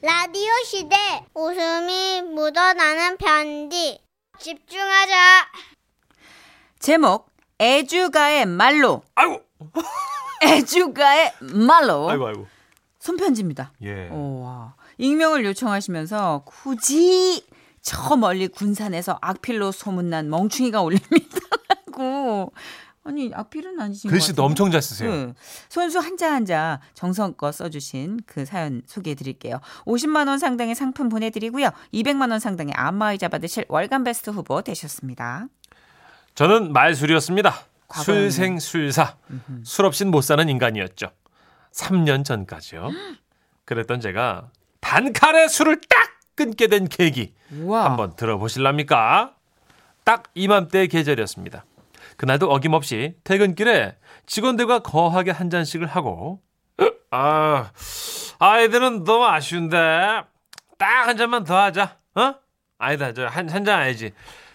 라디오 시대 웃음이 묻어나는 편지 집중하자 제목 애주가의 말로 아이고, 애주가의 말로 아이고, 아이고. 손편지입니다. 예. 오, 와. 익명을 요청하시면서 굳이 저 멀리 군산에서 악필로 소문난 멍충이가 올립니다라고. 아니 악필은 아니신 것 글씨도. 엄청 잘 쓰세요. 네. 손수 한자 한자 정성껏 써주신 그 사연 소개해 드릴게요. 50만 원 상당의 상품 보내드리고요. 200만 원 상당의 안마의자 받으실 월간 베스트 후보 되셨습니다. 저는 말술이었습니다. 과거에는- 술생술사. 술 없인 못 사는 인간이었죠. 3년 전까지요. 그랬던 제가 단칼에 술을 딱 끊게 된 계기 우와. 한번 들어보실랍니까? 딱 이맘때 계절이었습니다. 그날도 어김없이 퇴근길에 직원들과 거하게 한 잔씩을 하고 아 아이들은 너무 아쉬운데 딱 한 잔만 더 하자 어 아니다 저한한 잔 아니지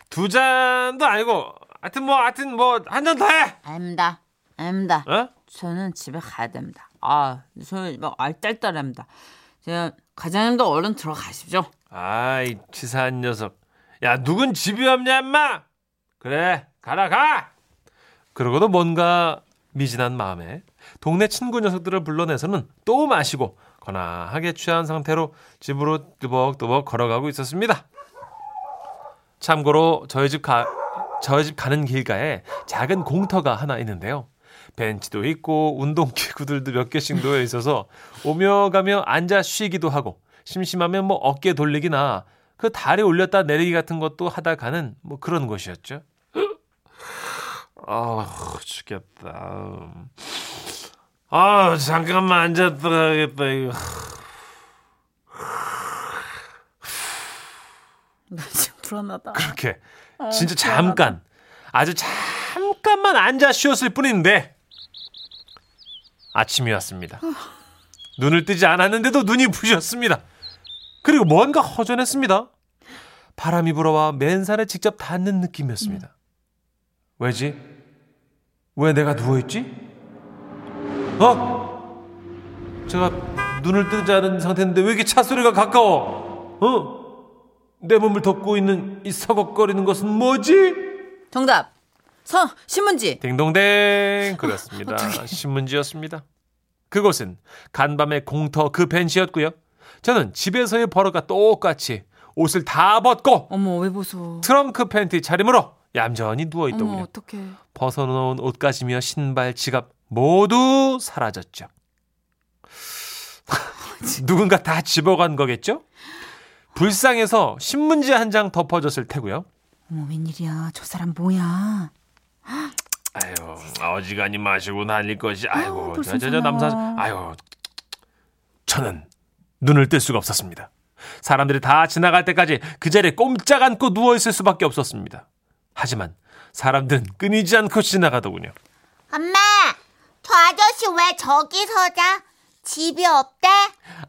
두 잔도 아니고 하여튼 뭐 하여튼 뭐 한 잔 더 해 아닙니다. 아닙니다. 어? 저는 집에 가야 됩니다. 아, 저는 막 알딸딸합니다. 제가 과장님도 얼른 들어가십시오. 아이 치사한 녀석 야 누군 집이 없냐 임마 그래 가라 가 그러고도 뭔가 미진한 마음에 동네 친구 녀석들을 불러내서는 또 마시고 거나하게 취한 상태로 집으로 뚜벅뚜벅 걸어가고 있었습니다 참고로 저희 집 가, 저희 집 가는 길가에 작은 공터가 하나 있는데요 벤치도 있고 운동기구들도 몇 개씩 놓여 있어서 오며 가며 앉아 쉬기도 하고 심심하면 뭐 어깨 돌리기나 그 다리 올렸다 내리기 같은 것도 하다 가는 뭐 그런 곳이었죠. 아 죽겠다. 아 잠깐만 앉았다 가겠다 이거. 나 지금 불안하다. 그렇게 진짜 잠깐 아주 잠깐만 앉아 쉬었을 뿐인데 아침이 왔습니다. 눈을 뜨지 않았는데도 눈이 부셨습니다. 그리고 뭔가 허전했습니다. 바람이 불어와 맨살에 직접 닿는 느낌이었습니다. 왜지? 왜 내가 누워있지? 어? 제가 눈을 뜨지 않은 상태인데 왜 이렇게 차 소리가 가까워? 어? 내 몸을 덮고 있는 이 서걱거리는 것은 뭐지? 정답. 서 신문지. 딩동댕 그렇습니다. 신문지였습니다. 그곳은 간밤의 공터 그 벤치였고요. 저는 집에서의 버릇과 똑같이 옷을 다 벗고 어머 왜 보소? 트렁크 팬티 차림으로 얌전히 누워 어머 있더군요. 어떡해. 벗어놓은 옷가지며 신발, 지갑 모두 사라졌죠. 누군가 다 집어간 거겠죠? 불쌍해서 신문지 한 장 덮어줬을 테고요. 어머 웬일이야? 저 사람 뭐야? 아유, 어지간히 마시고 날릴 것이. 아이고, 벌써 저저 저. 남사. 아유, 저는 눈을 뜰 수가 없었습니다. 사람들이 다 지나갈 때까지 그 자리에 꼼짝 않고 누워 있을 수밖에 없었습니다. 하지만 사람들은 끊이지 않고 지나가더군요. 엄마 저 아저씨 왜 저기 서 자 집이 없대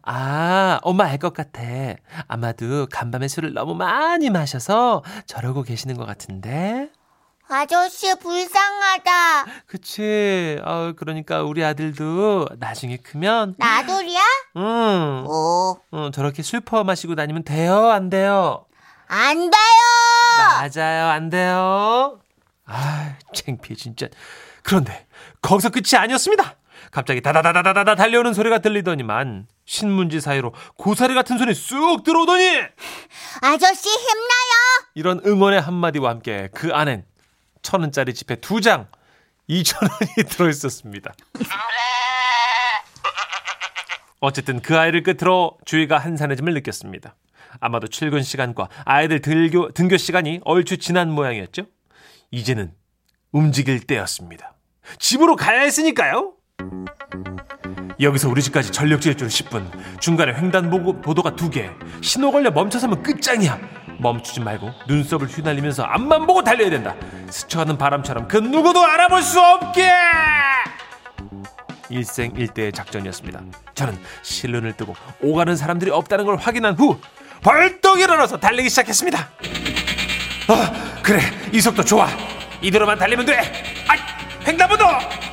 아, 엄마 알 것 같아. 아마도 간밤에 술을 너무 많이 마셔서 저러고 계시는 것 같은데. 아저씨 불쌍하다 그치. 어, 그러니까 우리 아들도 나중에 크면, 나돌이야 음, 오 음, 저렇게 술퍼 마시고 다니면 돼요? 안 돼요? 안 돼요 맞아요. 안 돼요. 아, 창피해 진짜. 그런데 거기서 끝이 아니었습니다. 갑자기 다다다다다다 달려오는 소리가 들리더니만 신문지 사이로 고사리 같은 손이 쑥 들어오더니 아저씨 힘나요 이런 응원의 한마디와 함께 그 안엔 천 원짜리 지폐 두 장, 이천 원이 들어 있었습니다. 어쨌든 그 아이를 끝으로 주위가 한산해짐을 느꼈습니다. 아마도 출근 시간과 아이들 들교, 등교 시간이 얼추 지난 모양이었죠. 이제는 움직일 때였습니다. 집으로 가야 했으니까요. 여기서 우리 집까지 전력 질주 10분. 중간에 횡단보도가 두 개. 신호 걸려 멈춰서면 끝장이야. 멈추지 말고 눈썹을 휘날리면서 앞만 보고 달려야 된다. 스쳐가는 바람처럼 그 누구도 알아볼 수 없게. 일생일대의 작전이었습니다. 저는 실눈을 뜨고 오가는 사람들이 없다는 걸 확인한 후 벌떡 일어나서 달리기 시작했습니다. 아, 그래 이 속도 좋아. 이대로만 달리면 돼. 아, 횡단보도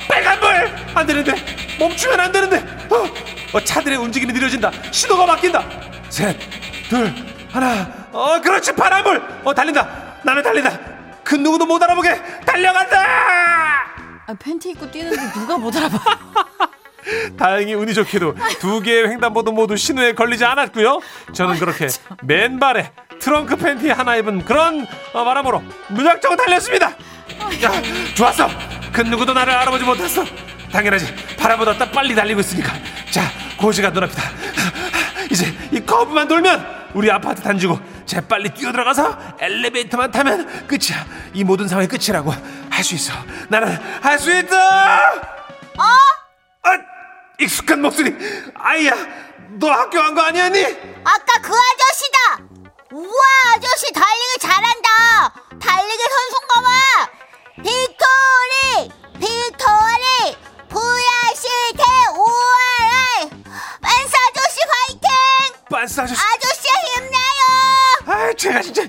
빨간불 안 되는데 멈추면 안 되는데. 어, 어, 차들의 움직임이 느려진다. 신호가 바뀐다. 셋, 둘, 하나. 어, 그렇지. 바람을. 어, 달린다. 나는 달린다. 그 누구도 못 알아보게 달려간다. 아, 팬티 입고 뛰는데 누가 못 알아봐. 다행히 운이 좋게도 두 개의 횡단보도 모두 신호에 걸리지 않았고요. 저는 그렇게 맨발에 트렁크 팬티 하나 입은 그런 어, 바람으로 무작정 달렸습니다. 야, 좋았어. 그 누구도 나를 알아보지 못했어. 당연하지. 바람보다 더 빨리 달리고 있으니까. 자, 고지가 눈앞이다. 이제 이 커브만 돌면 우리 아파트 단지고 재빨리 뛰어들어가서 엘리베이터만 타면 끝이야. 이 모든 상황이 끝이라고 할 수 있어. 나는 할 수 있다. 어? 아, 익숙한 목소리. 아이야, 너 학교 간 거 아니었니? 아까 그 아저씨다. 우와 아저씨 달리기 잘한다. 달리기 선수인가 봐. Victory victory V-I-C-T-O-R-Y 빤스 아저씨 화이팅. 빤스 아저씨. 아저씨 힘내요. 아, 제가 진짜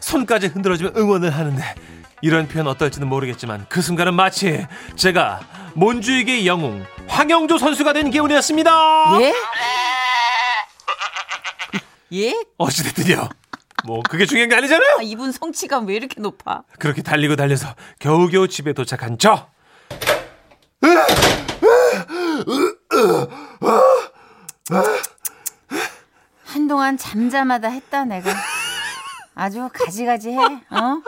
손까지 흔들어주면 응원을 하는데 이런 표현 어떨지는 모르겠지만 그 순간은 마치 제가 몬주익의 영웅 황영조 선수가 된 기분이었습니다. 예? 예? 어찌됐든요. 뭐 그게 중요한 게 아니잖아요. 아, 이분 성취감 왜 이렇게 높아? 그렇게 달리고 달려서 겨우겨우 집에 도착한 저. 한동안 잠잠하다 했다 내가. 아주 가지가지해. 어?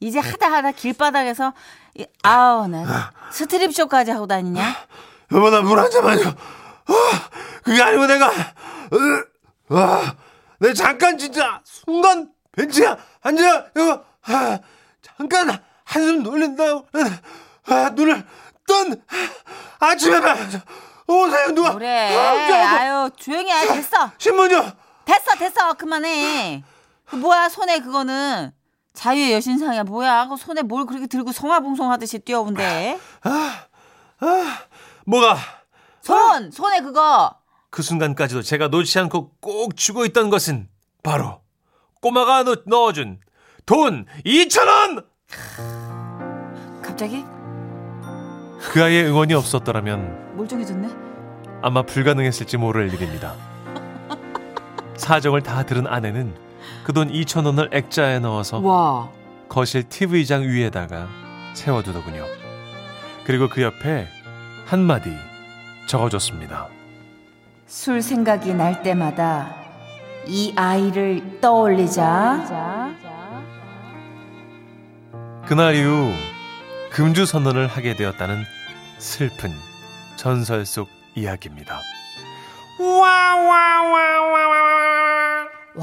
이제 하다 하다 길바닥에서 이- 아우 나 스트립 쇼까지 하고 다니냐? 여보 나 물 한 잔만요. 어, 그게 아니고 내가 으, 와, 내 잠깐 진짜 순간 벤치야 앉아 여보 아, 잠깐 한숨 돌린다 아, 눈을 뜬 아침에 봐 오세요 누가 그래. 아, 야, 아유 조용히 해. 됐어. 신문요 됐어 됐어 그만해. 그 뭐야 손에 그거는 자유의 여신상이야 뭐야? 그 손에 뭘 그렇게 들고 성화봉송하듯이 뛰어온대? 뭐가 손 손에 그거 그 순간까지도 제가 놓지 않고 꼭 쥐고 있던 것은 바로 꼬마가 넣, 넣어준 돈 2천 원. 갑자기 그 아이의 응원이 없었더라면 멀쩡해졌네. 아마 불가능했을지 모를 일입니다. 사정을 다 들은 아내는 그 돈 2천 원을 액자에 넣어서 와 거실 TV장 위에다가 세워두더군요. 그리고 그 옆에 한마디 적어줬습니다. 술 생각이 날 때마다 이 아이를 떠올리자. 그날 이후 금주 선언을 하게 되었다는 슬픈 전설 속 이야기입니다. 와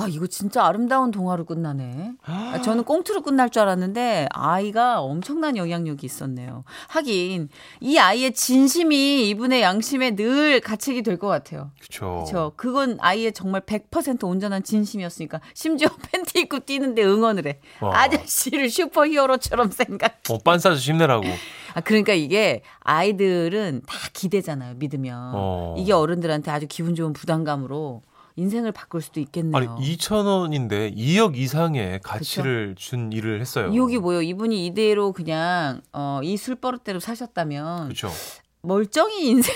이거 진짜 아름다운 동화로 끝나네. 아, 저는 꽁트로 끝날 줄 알았는데 아이가 엄청난 영향력이 있었네요. 하긴 이 아이의 진심이 이분의 양심에 늘 가책이 될 것 같아요. 그렇죠. 그렇죠. 그건 아이의 정말 100% 온전한 진심이었으니까 심지어 팬티 입고 뛰는데 응원을 해. 와. 아저씨를 슈퍼히어로처럼 생각. 어, 빤 싸서 힘내라고. 아 그러니까 이게 아이들은 다 기대잖아요. 믿으면 어. 이게 어른들한테 아주 기분 좋은 부담감으로 인생을 바꿀 수도 있겠네요. 아니 2천 원인데 2억 이상의 가치를 준 일을 했어요. 이욕이 뭐요? 이분이 이대로 그냥 어, 이 술버릇대로 사셨다면 그렇죠. 멀쩡히 인생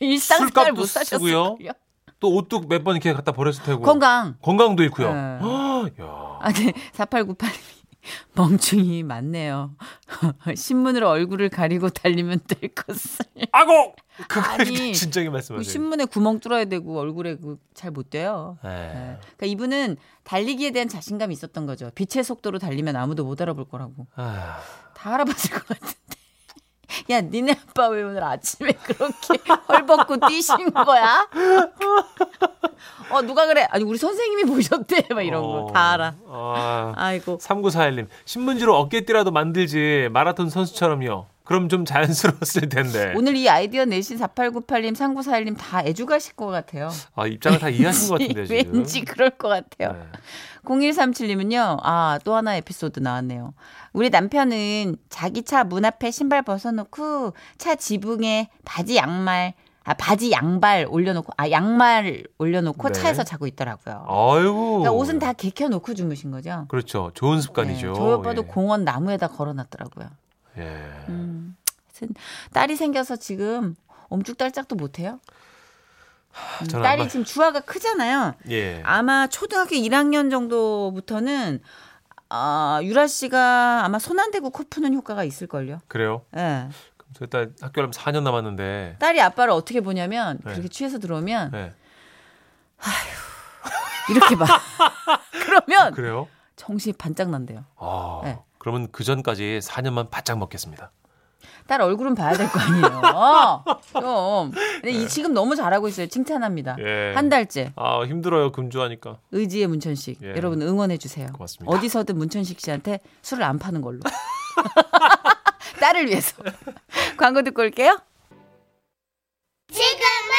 일상생활 못. 거요. 또 옷도 몇 번 이렇게 갖다 버렸을 테고. 건강. 건강도 있고요. 네. 헉, 야. 아, 네. 4898님이 멍충이 맞네요. 신문으로 얼굴을 가리고 달리면 될 것을. 아고 아니, 진작에 그 말씀하세요. 신문에 구멍 뚫어야 되고 얼굴에 그 잘 못 돼요. 네. 네. 그러니까 이분은 달리기에 대한 자신감이 있었던 거죠. 빛의 속도로 달리면 아무도 못 알아볼 거라고. 아, 다 알아봤을 것 같은데. 야, 니네 아빠 왜 오늘 아침에 그렇게 헐벗고 뛰신 거야? 어, 누가 그래? 아니, 우리 선생님이 보셨대. 막 이런 거. 다 알아. 아, 아이고. 3941님 신문지로 어깨띠라도 만들지 마라톤 선수처럼요. 그럼 좀 자연스러웠을 텐데. 오늘 이 아이디어 내신 4898님, 3941님 다 애주가실 것 같아요. 아, 입장을 다 이해하신 것 같은데 지금. 왠지 그럴 것 같아요. 네. 0137님은요, 아, 또 하나 에피소드 나왔네요. 우리 남편은 자기 차 문 앞에 신발 벗어놓고 차 지붕에 바지 양말, 아, 바지 양발 올려놓고, 아, 양말 올려놓고 네. 차에서 자고 있더라고요. 아이고. 그러니까 옷은 다 개켜놓고 주무신 거죠? 그렇죠. 좋은 습관이죠. 네, 저희 오빠도 예. 공원 나무에다 걸어놨더라고요. 예. 음, 딸이 생겨서 지금 엄죽달짝도 못해요? 딸이 아마- 지금 주아가 크잖아요. 예. 아마 초등학교 1학년 정도부터는 아, 유라 씨가 아마 손 안 대고 코 푸는 효과가 있을걸요. 그래요? 예. 그럼 저희 딸 학교 가면 4년 남았는데. 딸이 아빠를 어떻게 보냐면 네. 그렇게 취해서 들어오면 네. 이렇게 봐. 그러면 그래요? 정신이 반짝 난대요. 아, 네. 그러면 그 전까지 4년만 바짝 먹겠습니다. 딸 얼굴은 봐야 될 거 아니에요. 그럼. 근데 이 지금 너무 잘하고 있어요. 칭찬합니다. 예. 한 달째. 아, 힘들어요. 금주하니까. 의지의 문천식. 예. 여러분 응원해 주세요. 고맙습니다. 어디서든 문천식 씨한테 술을 안 파는 걸로. 딸을 위해서. 광고 듣고 올게요. 지금은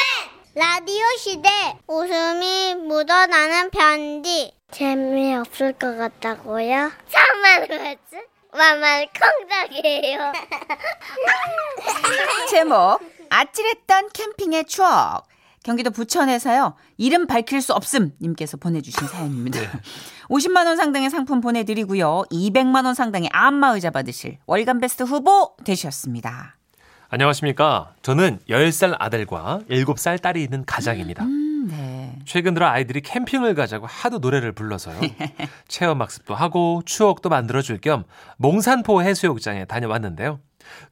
라디오 시대 웃음이 묻어나는 편지 재미없을 것 같다고요? 정말 그렇지? 만만 콩닥이에요 제목 아찔했던 캠핑의 추억. 경기도 부천에서요. 이름 밝힐 수 없음 님께서 보내주신 사연입니다. 50만 원 상당의 상품 보내드리고요. 200만 원 상당의 안마의자 받으실 월간 베스트 후보 되셨습니다. 안녕하십니까. 저는 10살 아들과 7살 딸이 있는 가장입니다. 음, 네. 최근 들어 아이들이 캠핑을 가자고 하도 노래를 불러서요. 체험학습도 하고 추억도 만들어줄 겸 몽산포 해수욕장에 다녀왔는데요.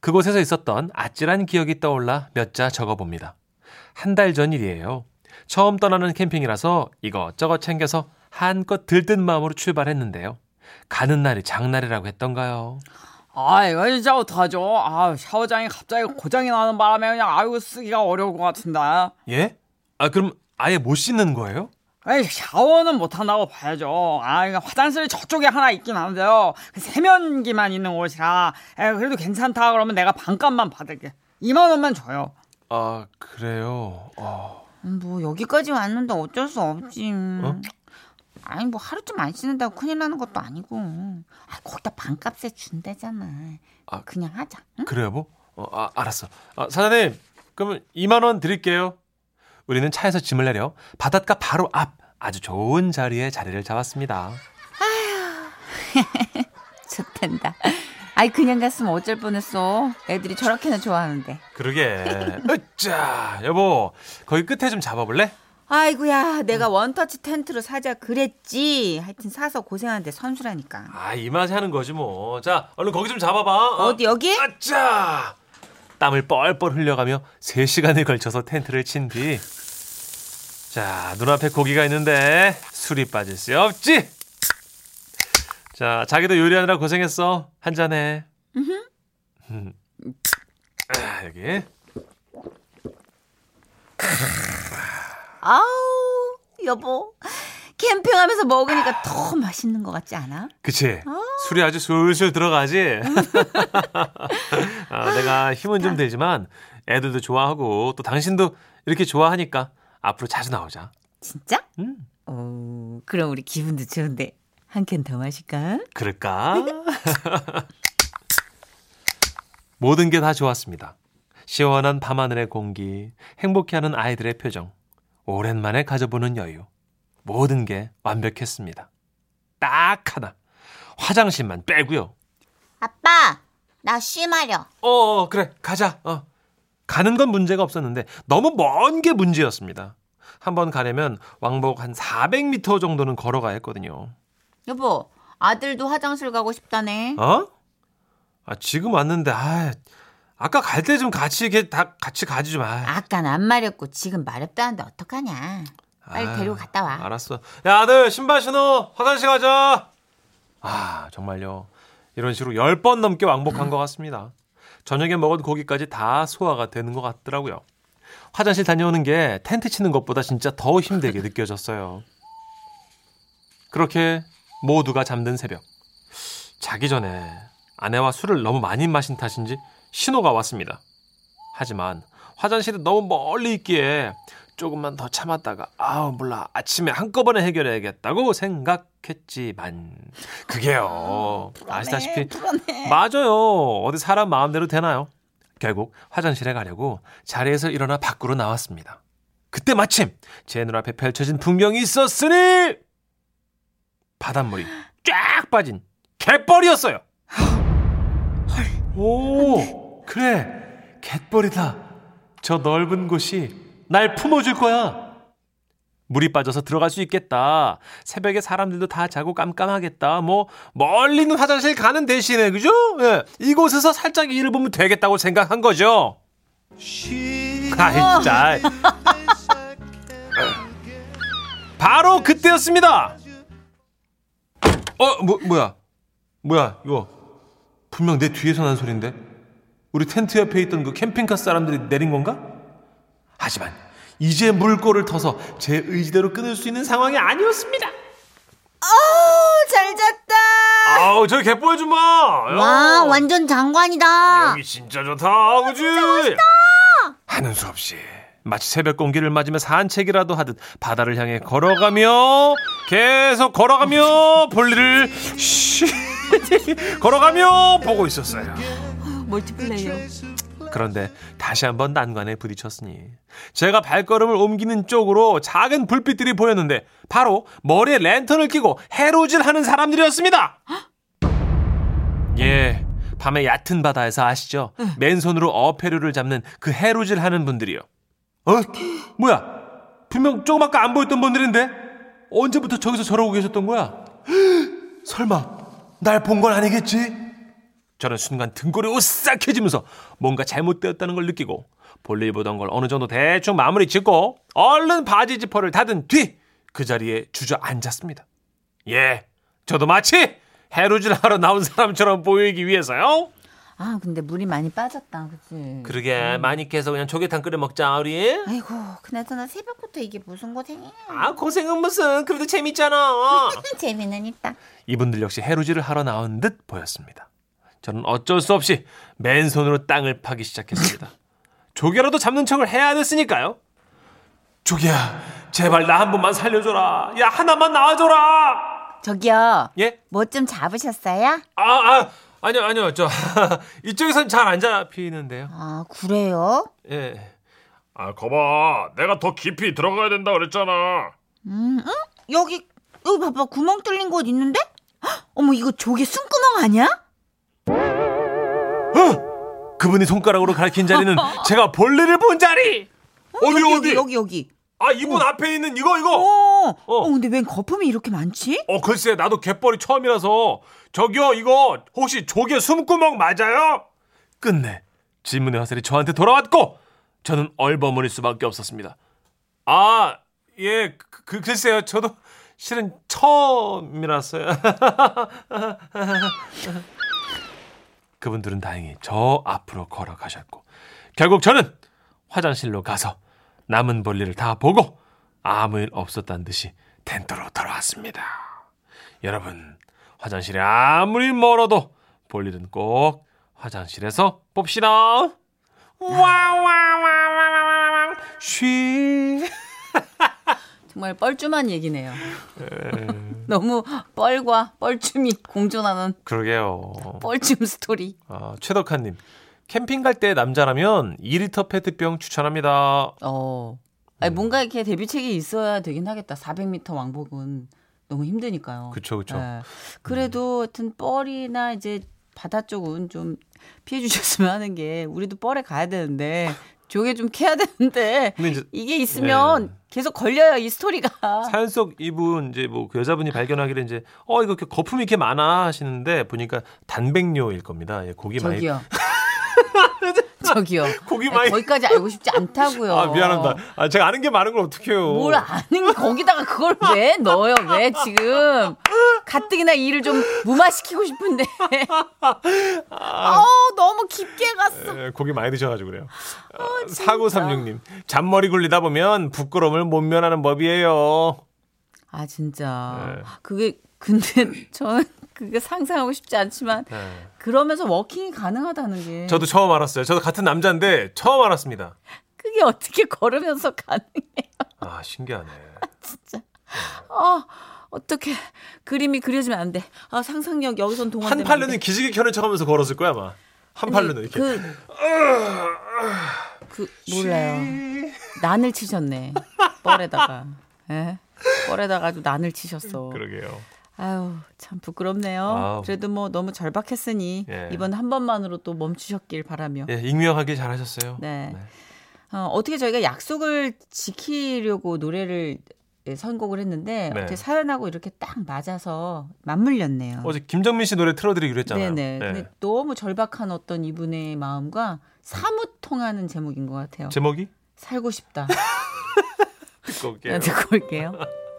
그곳에서 있었던 아찔한 기억이 떠올라 몇 자 적어봅니다. 한 달 전 일이에요. 처음 떠나는 캠핑이라서 이것저것 챙겨서 한껏 들뜬 마음으로 출발했는데요. 가는 날이 장날이라고 했던가요? 아, 이거 진짜 어떡하죠? 아, 샤워장이 갑자기 고장이 나는 바람에 그냥 아이고 쓰기가 어려울 것 같은데. 예? 아, 그럼 아예 못 씻는 거예요? 에이, 샤워는 못 한다고 봐야죠. 아, 이거 화장실이 저쪽에 하나 있긴 한데요. 그 세면기만 있는 곳이라. 에, 그래도 괜찮다 그러면 내가 반값만 받을게. 2만 원만 줘요. 아, 그래요. 어. 음, 뭐 여기까지 왔는데 어쩔 수 없지. 어? 아니 뭐 하루쯤 안 씻는다고 큰일 나는 것도 아니고. 아, 거기다 반값에 준대잖아. 아. 그냥 하자. 응? 그래요, 뭐? 어, 아, 알았어. 아, 사장님, 그러면 2만 원 드릴게요. 우리는 차에서 짐을 내려 바닷가 바로 앞 아주 좋은 자리에 자리를 잡았습니다. 좋댄다. 아이 그냥 갔으면 어쩔 뻔했어. 애들이 저렇게나 좋아하는데. 그러게. 으짜, 여보, 거기 끝에 좀 잡아볼래? 아이고야, 내가 원터치 텐트로 사자 그랬지. 하여튼 사서 고생하는데 선수라니까. 아, 이 맛에 하는 거지 뭐. 자, 얼른 거기 좀 잡아봐. 어? 어디 여기? 아짜! 땀을 뻘뻘 흘려가며 3시간에 걸쳐서 텐트를 친 뒤. 자, 눈앞에 고기가 있는데 술이 빠질 수 없지. 자, 자기도 요리하느라 고생했어. 한 잔해. 음. 아, 여기. 아우, 여보. 캠핑하면서 먹으니까 더 맛있는 것 같지 않아? 그치? 술이 아주 술술 들어가지? 아, 내가 힘은 좀 되지만 애들도 좋아하고 또 당신도 이렇게 좋아하니까 앞으로 자주 나오자. 진짜? 음. 어, 그럼 우리 기분도 좋은데 한 캔 더 마실까? 그럴까? 모든 게 다 좋았습니다. 시원한 밤하늘의 공기, 행복해하는 아이들의 표정, 오랜만에 가져보는 여유. 모든 게 완벽했습니다. 딱 하나. 화장실만 빼고요. 아빠 나 쉬마려 어, 그래. 가자. 어. 가는 건 문제가 없었는데 너무 먼 게 문제였습니다. 한번 가려면 왕복 한 400m 정도는 걸어가야 했거든요. 여보, 아들도 화장실 가고 싶다네. 어? 아, 지금 왔는데 아, 아까 갈 때 좀 같이 이렇게 다 같이 가지 좀. 아, 아깐 안 마렵고 지금 마렵다는데 어떡하냐. 빨리 아, 데리고 갔다 와. 알았어. 야, 아들 신발 신어. 화장실 가자. 아, 정말요. 이런 식으로 10번 넘게 왕복한 것 같습니다. 저녁에 먹은 고기까지 다 소화가 되는 것 같더라고요. 화장실 다녀오는 게 텐트 치는 것보다 진짜 더 힘들게 느껴졌어요. 그렇게 모두가 잠든 새벽. 자기 전에 아내와 술을 너무 많이 마신 탓인지 신호가 왔습니다. 하지만 화장실이 너무 멀리 있기에 조금만 더 참았다가 아우 몰라. 아침에 한꺼번에 해결해야겠다고 생각했지만. 그게요. 아시다시피 맞아요. 어디 사람 마음대로 되나요? 결국 화장실에 가려고 자리에서 일어나 밖으로 나왔습니다. 그때 마침 제 눈앞에 펼쳐진 풍경이 있었으니 바닷물이 쫙 빠진 갯벌이었어요. 오 그래. 갯벌이다. 저 넓은 곳이 날 품어줄 거야. 물이 빠져서 들어갈 수 있겠다. 새벽에 사람들도 다 자고 깜깜하겠다. 뭐 멀리 있는 화장실 가는 대신에 그죠? 예. 이곳에서 살짝 일을 보면 되겠다고 생각한 거죠. 아 진짜. 바로 그때였습니다. 어, 뭐 뭐야? 뭐야, 이거. 분명 내 뒤에서 난 소린데. 우리 텐트 옆에 있던 그 캠핑카 사람들이 내린 건가? 하지만 이제 물꼬를 터서 제 의지대로 끊을 수 있는 상황이 아니었습니다. 어, 잘 잤다. 아우, 저 개뽀해 봐. 야. 와, 완전 장관이다. 여기 진짜 좋다, 그지? 하는 수 없이 마치 새벽 공기를 맞으며 산책이라도 하듯 바다를 향해 걸어가며 계속 걸어가며 볼일을 쉬 걸어가며 보고 있었어요. 멀티플레이어. 그런데 다시 한번 난관에 부딪혔으니 제가 발걸음을 옮기는 쪽으로 작은 불빛들이 보였는데 바로 머리에 랜턴을 끼고 해로질하는 사람들이었습니다. 예, 밤의 얕은 바다에서 아시죠? 맨손으로 어패류를 잡는 그 해로질하는 분들이요. 어? 뭐야? 분명 조금 아까 안 보였던 분들인데 언제부터 저기서 저러고 계셨던 거야? 설마 날 본 건 아니겠지? 저는 순간 등골이 오싹해지면서 뭔가 잘못되었다는 걸 느끼고 볼일 보던 걸 어느 정도 대충 마무리 짓고 얼른 바지 지퍼를 닫은 뒤 그 자리에 주저앉았습니다. 예, 저도 마치 해루질 하러 나온 사람처럼 보이기 위해서요. 아 근데 물이 많이 빠졌다, 그치? 그러게 많이 깨서 그냥 조개탕 끓여 먹자 우리. 아이고 그나저나 새벽부터 이게 무슨 고생이야? 아 고생은 무슨 그래도 재밌잖아. 재미는 있다. 이분들 역시 해루질을 하러 나온 듯 보였습니다. 저는 어쩔 수 없이 맨손으로 땅을 파기 시작했습니다. 조개라도 잡는 척을 해야 됐으니까요. 조개야, 제발 나 한 번만 살려줘라. 야, 하나만 나와줘라. 저기요. 예? 뭐 좀 잡으셨어요? 아, 아, 아니요, 아니요. 저, 이쪽에선 잘 안 잡히는데요. 아 그래요? 예. 아, 거봐. 내가 더 깊이 들어가야 된다 그랬잖아. 음, 응? 여기 여기 봐봐 구멍 뚫린 곳 있는데? 헉, 어머 이거 조개 숨구멍 아니야? 그분이 손가락으로 가리킨 자리는 제가 볼일을 본 자리! 어디, 여기, 어디? 여기 여기. 아, 이분 앞에 있는 이거, 이거! 어, 어. 어. 근데 웬 거품이 이렇게 많지? 어, 글쎄, 나도 갯벌이 처음이라서. 저기요, 이거, 혹시 조개 숨구멍 맞아요? 끝내. 질문의 화살이 저한테 돌아왔고, 저는 얼버무릴 수밖에 없었습니다. 아, 예, 그, 그, 글쎄요, 저도 실은 처음이라서요. 그분들은 다행히 저 앞으로 걸어가셨고, 결국 저는 화장실로 가서 남은 볼일을 다 보고 아무 일 없었다는 듯이 텐트로 돌아왔습니다. 여러분, 화장실이 아무리 멀어도 볼일은 꼭 화장실에서 봅시다. 와와와와와와 쉬. 정말 뻘쭘한 얘기네요. 너무 뻘과 뻘쭘이 공존하는 그러게요. 뻘쭘 스토리. 아, 최덕한님. 캠핑 갈 때 남자라면 2리터 페트병 추천합니다. 어. 아니, 뭔가 이렇게 데뷔책이 있어야 되긴 하겠다. 400m 왕복은 너무 힘드니까요. 그쵸, 그쵸. 예. 그래도 하여튼 뻘이나 이제 바다 쪽은 좀 피해 주셨으면 하는 게 우리도 뻘에 가야 되는데 조개 좀 캐야 되는데 이게 있으면 네. 계속 걸려요 이 스토리가. 사연 속 이분 이제 뭐 그 여자분이 발견하기를 이제 어 이거 이렇게 거품이 이렇게 많아 하시는데 보니까 단백뇨일 겁니다. 예, 고기 많이 저기요. 저기요. 고기 아니, 많이 거기까지 알고 싶지 않다고요. 아 미안합니다. 아 제가 아는 게 많은 걸 어떡해요. 뭘 아는 거기다가 그걸 왜 넣어요? 왜 지금 가뜩이나 일을 좀 무마시키고 싶은데. 어 너무 깊게 갔어. 예, 고기 많이 드셔가지고 그래요. 어, 4936님. 잔머리 굴리다 보면 부끄러움을 못 면하는 법이에요. 아 진짜 네. 그게 근데 저는 그게 상상하고 싶지 않지만 그러면서 워킹이 가능하다는 게 저도 처음 알았어요. 저도 같은 남자인데 처음 알았습니다. 그게 어떻게 걸으면서 가능해요? 아 신기하네. 아 어떻게 그림이 그려지면 안 돼. 아 상상력 여기선 한 동원되면 안 돼. 팔로는 기지개 켜는 척하면서 걸었을 거야 아마. 한 팔로는 이렇게. 그, 그 몰라요. 난을 치셨네. 뻘에다가. 예? 뻘에다가 아주 난을 치셨어. 그러게요. 아유 참 부끄럽네요. 아우. 그래도 뭐 너무 절박했으니 예. 이번 한 번만으로 또 멈추셨길 바라며. 예, 익명하게 잘하셨어요. 네. 어, 어떻게 저희가 약속을 지키려고 노래를 예, 선곡을 했는데 네. 어떻게 사연하고 이렇게 딱 맞아서 맞물렸네요. 어제 김정민 씨 노래 틀어드리기로 했잖아요. 네네. 네. 근데 너무 절박한 어떤 이분의 마음과 사뭇 통하는 제목인 것 같아요. 제목이 살고 싶다. 듣고 올게요. 네, 듣고 올게요.